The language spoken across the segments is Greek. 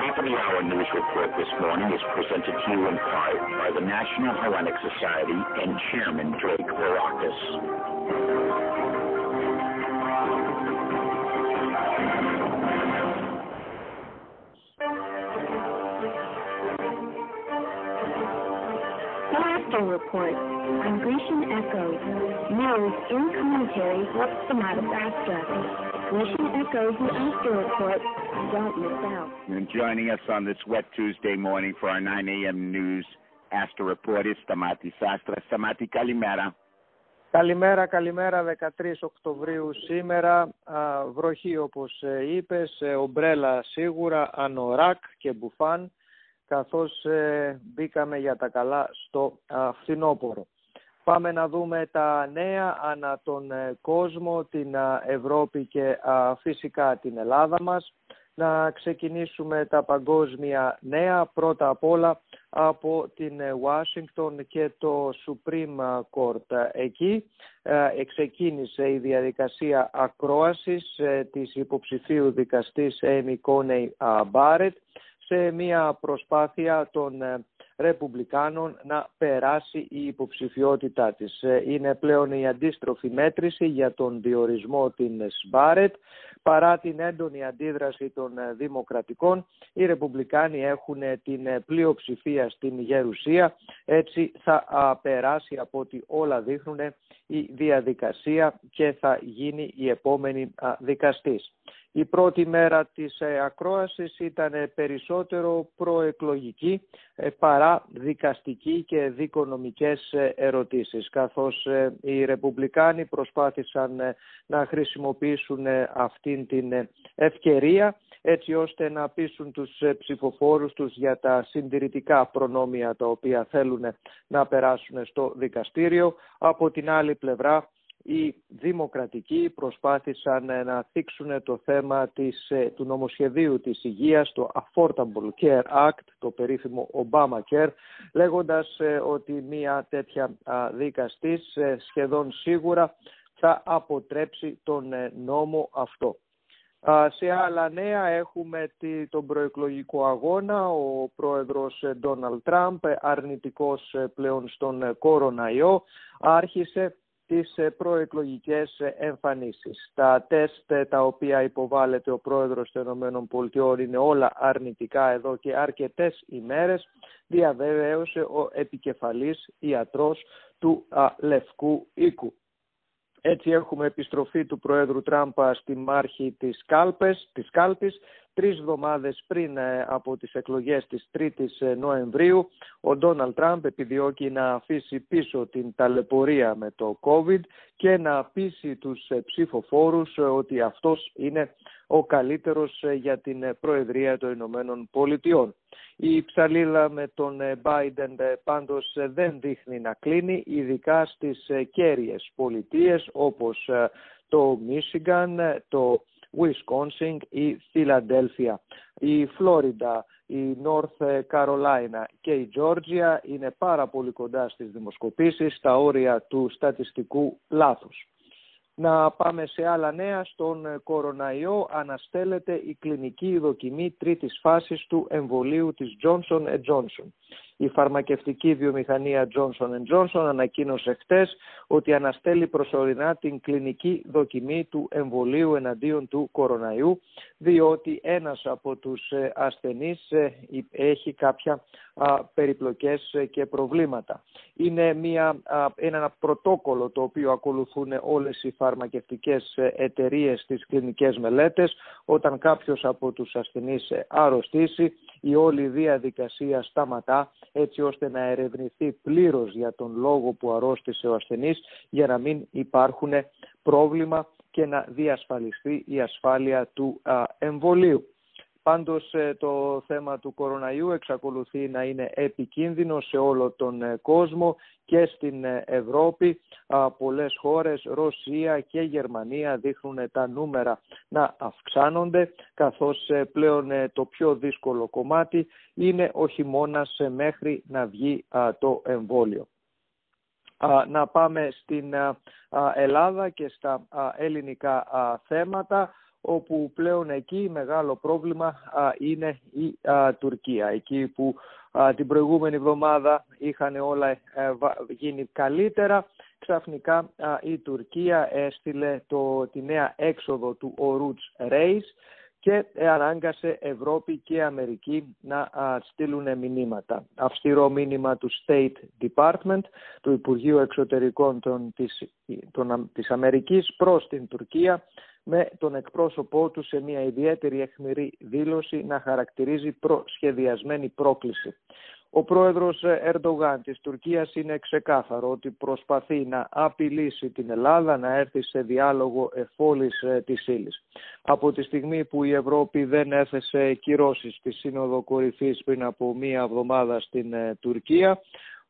Top of the hour news report this morning is presented to you in part by the National Hellenic Society and Chairman Drake Varakis. Report on Grecian Echoes. News in commentary with Stamatis Astra. Καλημέρα, καλημέρα. 13 Οκτωβρίου σήμερα. Βροχή όπως ε, είπες, ε, ομπρέλα σίγουρα, ανωράκ και μπουφάν. Καθώς ε, μπήκαμε για τα καλά στο φθινόπωρο. Πάμε να δούμε τα νέα ανά τον ε, κόσμο, την Ευρώπη και φυσικά την Ελλάδα μας. Να ξεκινήσουμε τα παγκόσμια νέα, πρώτα απ' όλα από την Ουάσιγκτον και το Supreme Court. Εκεί ε, εξεκίνησε η διαδικασία ακρόασης της υποψηφίου δικαστής Amy Coney Barrett σε μια προσπάθεια των ε, Ρεπουμπλικάνων να περάσει η υποψηφιότητά της. Ε, είναι πλέον η αντίστροφη μέτρηση για τον διορισμό την Σμπάρετ. Παρά την έντονη αντίδραση των ε, Δημοκρατικών, οι Ρεπουμπλικάνοι έχουν την πλειοψηφία στην Γερουσία. Έτσι θα περάσει από ό,τι όλα δείχνουν η διαδικασία και θα γίνει η επόμενη δικαστής. Η πρώτη μέρα της ε, ακρόασης ήταν περισσότερο προεκλογική ε, παρά δικαστική και δικονομικές ε, ερωτήσεις καθώς οι Ρεπουμπλικάνοι προσπάθησαν να χρησιμοποιήσουν αυτήν την ευκαιρία έτσι ώστε να πείσουν τους ψηφοφόρους τους για τα συντηρητικά προνόμια τα οποία θέλουν να περάσουν στο δικαστήριο. Από την άλλη πλευρά οι δημοκρατικοί προσπάθησαν να θίξουν το θέμα της, ε, του νομοσχεδίου της υγείας, το Affordable Care Act, το περίφημο Obamacare, λέγοντας ε, ότι μια τέτοια δικαστής ε, σχεδόν σίγουρα θα αποτρέψει τον νόμο αυτό. Σε άλλα νέα έχουμε τον προεκλογικό αγώνα. Ο πρόεδρος Ντόναλτ Τραμπ, αρνητικός πλέον στον κοροναϊό, άρχισε τις ε, προεκλογικές ε, εμφανίσεις. Τα τεστ ε, τα οποία υποβάλλεται ο πρόεδρος των ΗΠΑ είναι όλα αρνητικά εδώ και αρκετές ημέρες, διαβεβαίωσε ο επικεφαλής ιατρός του Λευκού Οίκου. Έτσι έχουμε επιστροφή του Προέδρου Τράμπα στη μάρχη της, Κάλπες, της Κάλπης τρεις εβδομάδες πριν ε, από τις εκλογές της 3ης ε, Νοεμβρίου. Ο Ντόναλτ Τραμπ επιδιώκει να αφήσει πίσω την ταλαιπωρία με το COVID και να πείσει τους ε, ψηφοφόρους ότι αυτός είναι ο καλύτερος για την Προεδρία των Ηνωμένων Πολιτειών. Η ψαλίδα με τον Biden πάντως δεν δείχνει να κλείνει, ειδικά στις κέρυες πολιτείες όπως το Μίσιγκαν, το Wisconsin ή Φιλαντέλφια. Η Φλόριντα, η North Carolina και η Georgia είναι πάρα πολύ κοντά στις δημοσκοπήσεις στα όρια του στατιστικού λάθους. Να πάμε σε άλλα νέα. Στον κοροναϊό αναστέλλεται η κλινική δοκιμή τρίτης φάσης του εμβολίου της Johnson Johnson. Η φαρμακευτική βιομηχανία Johnson Johnson ανακοίνωσε χτες ότι αναστέλει προσωρινά την κλινική δοκιμή του εμβολίου εναντίον του κοροναϊού διότι ένας από τους ε, ασθενείς ε, έχει κάποια περιπλοκές ε, και προβλήματα. Είναι μια, ένα πρωτόκολλο το οποίο ακολουθούν όλες οι φαρμακευτικές εταιρείες στις κλινικές μελέτες όταν κάποιος από τους ασθενείς αρρωστήσει η όλη διαδικασία σταματά έτσι ώστε να ερευνηθεί πλήρως για τον λόγο που αρρώστησε ο ασθενής για να μην υπάρχουν πρόβλημα και να διασφαλιστεί η ασφάλεια του εμβολίου. Πάντως ε, το θέμα του κοροναϊού εξακολουθεί να είναι επικίνδυνο σε όλο τον ε, κόσμο και στην ε, Ευρώπη. Πολλές χώρες, Ρωσία και Γερμανία δείχνουν τα νούμερα να αυξάνονται καθώς πλέον το πιο δύσκολο κομμάτι είναι ο χειμώνας μέχρι να βγει το εμβόλιο. Να πάμε στην Ελλάδα και στα ελληνικά θέματα όπου πλέον εκεί μεγάλο πρόβλημα είναι η Τουρκία. Εκεί που την προηγούμενη εβδομάδα είχαν όλα ε, γίνει καλύτερα, ξαφνικά η Τουρκία έστειλε το, τη νέα έξοδο του Ορούτς Ρέις και ανάγκασε Ευρώπη και Αμερική να στείλουν μηνύματα. Αυστηρό μήνυμα του State Department, του Υπουργείου Εξωτερικών των, της, των, της Αμερικής προς την Τουρκία με τον εκπρόσωπό του σε μια ιδιαίτερη αιχμηρή δήλωση να χαρακτηρίζει προσχεδιασμένη πρόκληση. Ο πρόεδρος Ερντογάν της Τουρκίας είναι ξεκάθαρο ότι προσπαθεί να απειλήσει την Ελλάδα να έρθει σε διάλογο εφόλης ε, της ύλης. Από τη στιγμή που η Ευρώπη δεν έθεσε κυρώσεις στη Σύνοδο Κορυφής πριν από μία εβδομάδα στην ε, Τουρκία,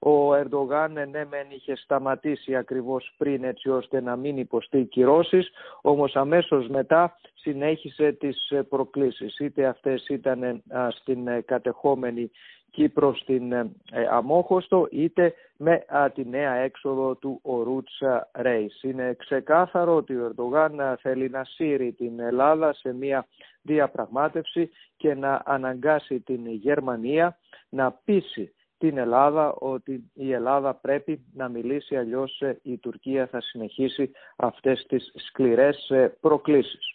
ο Ερντογάν ναι μεν είχε σταματήσει ακριβώς πριν έτσι ώστε να μην υποστεί κυρώσεις, όμως αμέσως μετά συνέχισε τις ε, προκλήσεις. Είτε αυτές ήταν στην κατεχόμενη Κύπρο στην ε, ε, Αμόχωστο είτε με τη νέα έξοδο του Ορούτσα Ρέις. Είναι ξεκάθαρο ότι ο Ερντογάν θέλει να σύρει την Ελλάδα σε μια διαπραγμάτευση και να αναγκάσει την Γερμανία να πείσει την Ελλάδα ότι η Ελλάδα πρέπει να μιλήσει αλλιώς ε, η Τουρκία θα συνεχίσει αυτές τις σκληρές προκλήσεις.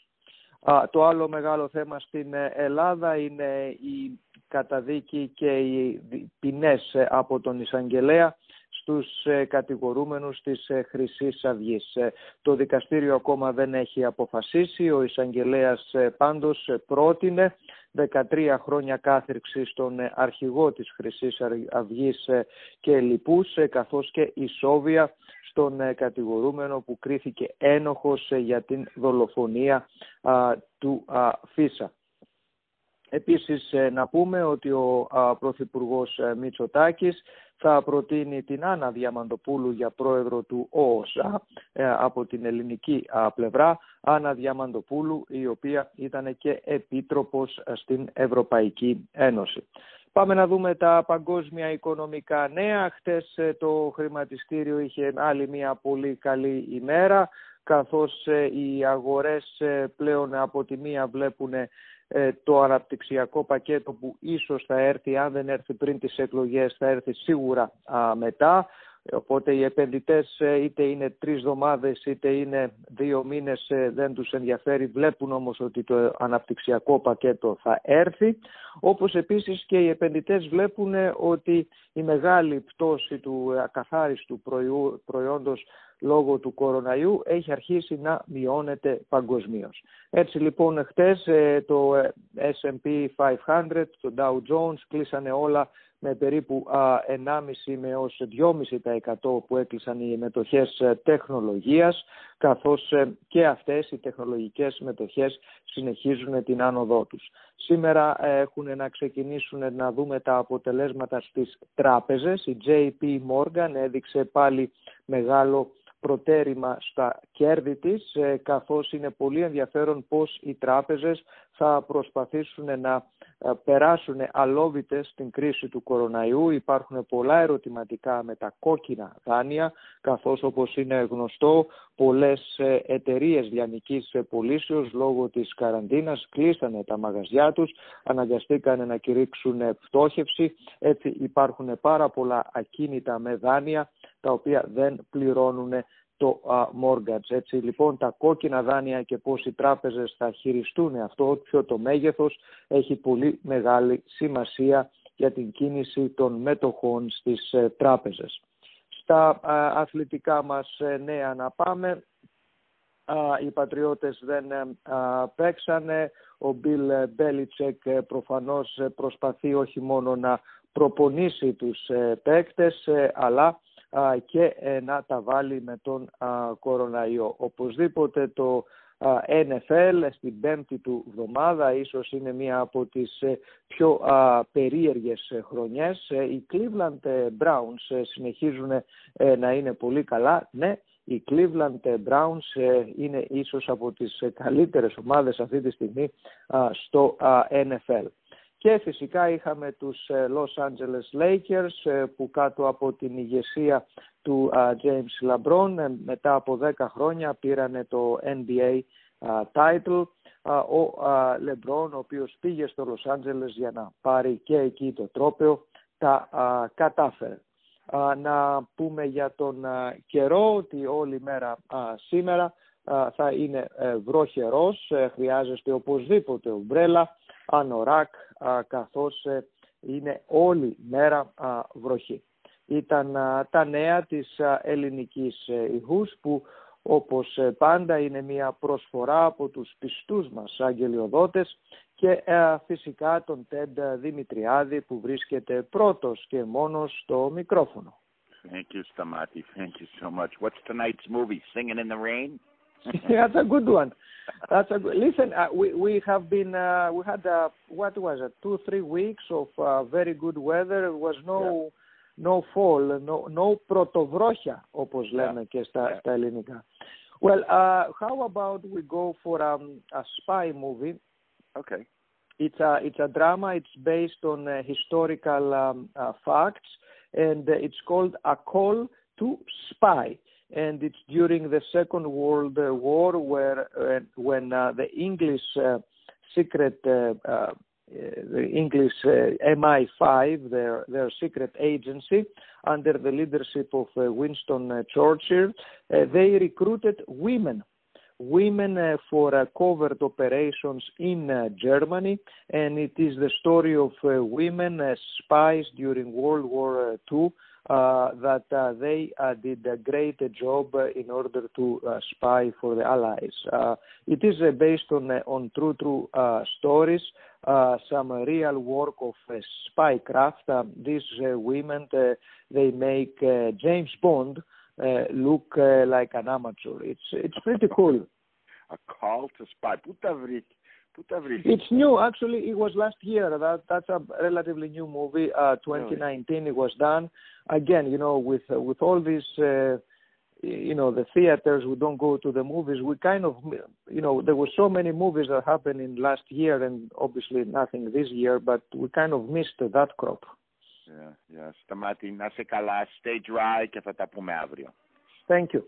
Το άλλο μεγάλο θέμα στην Ελλάδα είναι η καταδίκη και οι ποινές ε, από τον Ισαγγελέα στους ε, κατηγορούμενους της ε, χρυσής αυγής. Το δικαστήριο ακόμα δεν έχει αποφασίσει. Ο Ισαγγελέας πάντως πρότεινε 13 χρόνια κάθριξη στον αρχηγό της χρυσής αυγής και λοιπούς καθώς και ισόβια στον κατηγορούμενο που κρίθηκε ένοχος για την δολοφονία του Φίσα. Επίσης ε, να πούμε ότι ο Πρωθυπουργός ε, Μητσοτάκης θα προτείνει την Άννα Διαμαντοπούλου για πρόεδρο του ΟΟΣΑ ε, από την ελληνική πλευρά. Άννα Διαμαντοπούλου η οποία ήταν και επίτροπος στην Ευρωπαϊκή Ένωση. Πάμε να δούμε τα παγκόσμια οικονομικά νέα. Χτες το χρηματιστήριο είχε άλλη μια πολύ καλή ημέρα καθώς οι αγορές πλέον από τη μία βλέπουν ε, το αναπτυξιακό πακέτο που ίσως θα έρθει, αν δεν έρθει πριν τις εκλογές, θα έρθει σίγουρα μετά. Οπότε οι επενδυτές ε, είτε είναι τρεις εβδομάδες είτε είναι δύο μήνες ε, δεν τους ενδιαφέρει. Βλέπουν όμως ότι το αναπτυξιακό πακέτο θα έρθει. Όπως επίσης και οι επενδυτές βλέπουν ότι η μεγάλη πτώση του ακαθάριστου προϊόντος λόγω του κοροναϊού έχει αρχίσει να μειώνεται παγκοσμίως. Έτσι λοιπόν χτες ε, το S&P 500, το Dow Jones κλείσανε όλα με περίπου 1,5 με ως 2,5% που έκλεισαν οι μετοχές ε, τεχνολογίας καθώς ε, και αυτές οι τεχνολογικές μετοχές συνεχίζουν την άνοδό τους. Σήμερα έχουν να ξεκινήσουν να δούμε τα αποτελέσματα στις τράπεζες. Η JP Morgan έδειξε πάλι μεγάλο προτέρημα στα κέρδη της, ε, καθώς είναι πολύ ενδιαφέρον πώς οι τράπεζες θα προσπαθήσουν να ε, περάσουν αλόβητες στην κρίση του κοροναϊού. Υπάρχουν πολλά ερωτηματικά με τα κόκκινα δάνεια, καθώς όπως είναι γνωστό πολλές ε, εταιρείες λιανικής πωλήσεως λόγω της καραντίνας κλείσανε τα μαγαζιά τους, αναγκαστήκαν να κηρύξουν πτώχευση, έτσι υπάρχουν πάρα πολλά ακίνητα με δάνεια τα οποία δεν πληρώνουν το mortgage. Έτσι λοιπόν τα κόκκινα δάνεια και πώς οι τράπεζες θα χειριστούν αυτό, ποιο το μέγεθος, έχει πολύ μεγάλη σημασία για την κίνηση των μέτοχων στις ε, τράπεζες. Στα αθλητικά μας ε, νέα να πάμε, οι Πατριώτες δεν ε, παίξανε, ο Μπιλ Μπέλιτσεκ προφανώς προσπαθεί όχι μόνο να προπονήσει τους παίκτες, αλλά και ε, να τα βάλει με τον κοροναϊό. Οπωσδήποτε το NFL στην πέμπτη του εβδομάδα ίσως είναι μία από τις ε, πιο περίεργες χρονιές. Ε, οι Cleveland Browns συνεχίζουν να είναι πολύ καλά. Ναι, οι Cleveland Browns είναι ίσως από τις καλύτερες ομάδες αυτή τη στιγμή στο NFL. Και φυσικά είχαμε τους ε, Los Angeles Lakers ε, που κάτω από την ηγεσία του James LeBron ε, μετά από 10 χρόνια πήρανε το NBA title. ο Λεμπρόν, ο οποίος πήγε στο Λος Άντζελες για να πάρει και εκεί το τρόπαιο, τα κατάφερε. Να πούμε για τον καιρό ότι όλη μέρα σήμερα θα είναι ε, βροχερός, ε, χρειάζεστε οπωσδήποτε ομπρέλα, ανοράκ, καθώς ε, είναι όλη μέρα βροχή. Ήταν τα νέα της ελληνικής ηχούς που όπως πάντα είναι μια προσφορά από τους πιστούς μας αγγελιοδότες και φυσικά τον Τέντ Δημητριάδη που βρίσκεται πρώτος και μόνος στο μικρόφωνο. Thank you, Stamati. Thank you so much. What's tonight's movie? Singing in the Rain? That's a good one. That's a good. Listen, uh, we we have been uh, we had uh, what was it two three weeks of uh, very good weather. There was no yeah. no fall, no no protovrochia, όπως λέμε yeah. και στα, yeah. στα ελληνικά. Well, uh, how about we go for um, a spy movie? Okay. It's a it's a drama. It's based on uh, historical um, uh, facts, and uh, it's called A Call to Spy and it's during the Second World War where uh, when uh, the English uh, secret the English MI5, their their secret agency, under the leadership of Winston Churchill, they recruited women women uh, for uh, covert operations in uh, Germany, and it is the story of women as spies during World War II Uh, that uh, they uh, did a great job in order to uh, spy for the Allies. Uh, it is based on on true true stories, some real work of spycraft. Um, these women they make James Bond look like an amateur. It's it's pretty cool. A call to spy. It's new. Actually, it was last year. That that's a relatively new movie. Uh, 2019, really? it was done. Again, you know, with uh, with all these, uh, you know, the theaters. We don't go to the movies. We kind of, you know, there were so many movies that happened in last year, and obviously nothing this year. But we kind of missed that crop. Yeah, yeah. Σταμάτη, να σε καλά. Stay dry και θα τα πούμε αύριο. Thank you.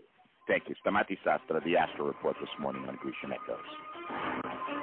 Thank you. Stamati Sastra, the Astro Report this morning on Grecian Echoes.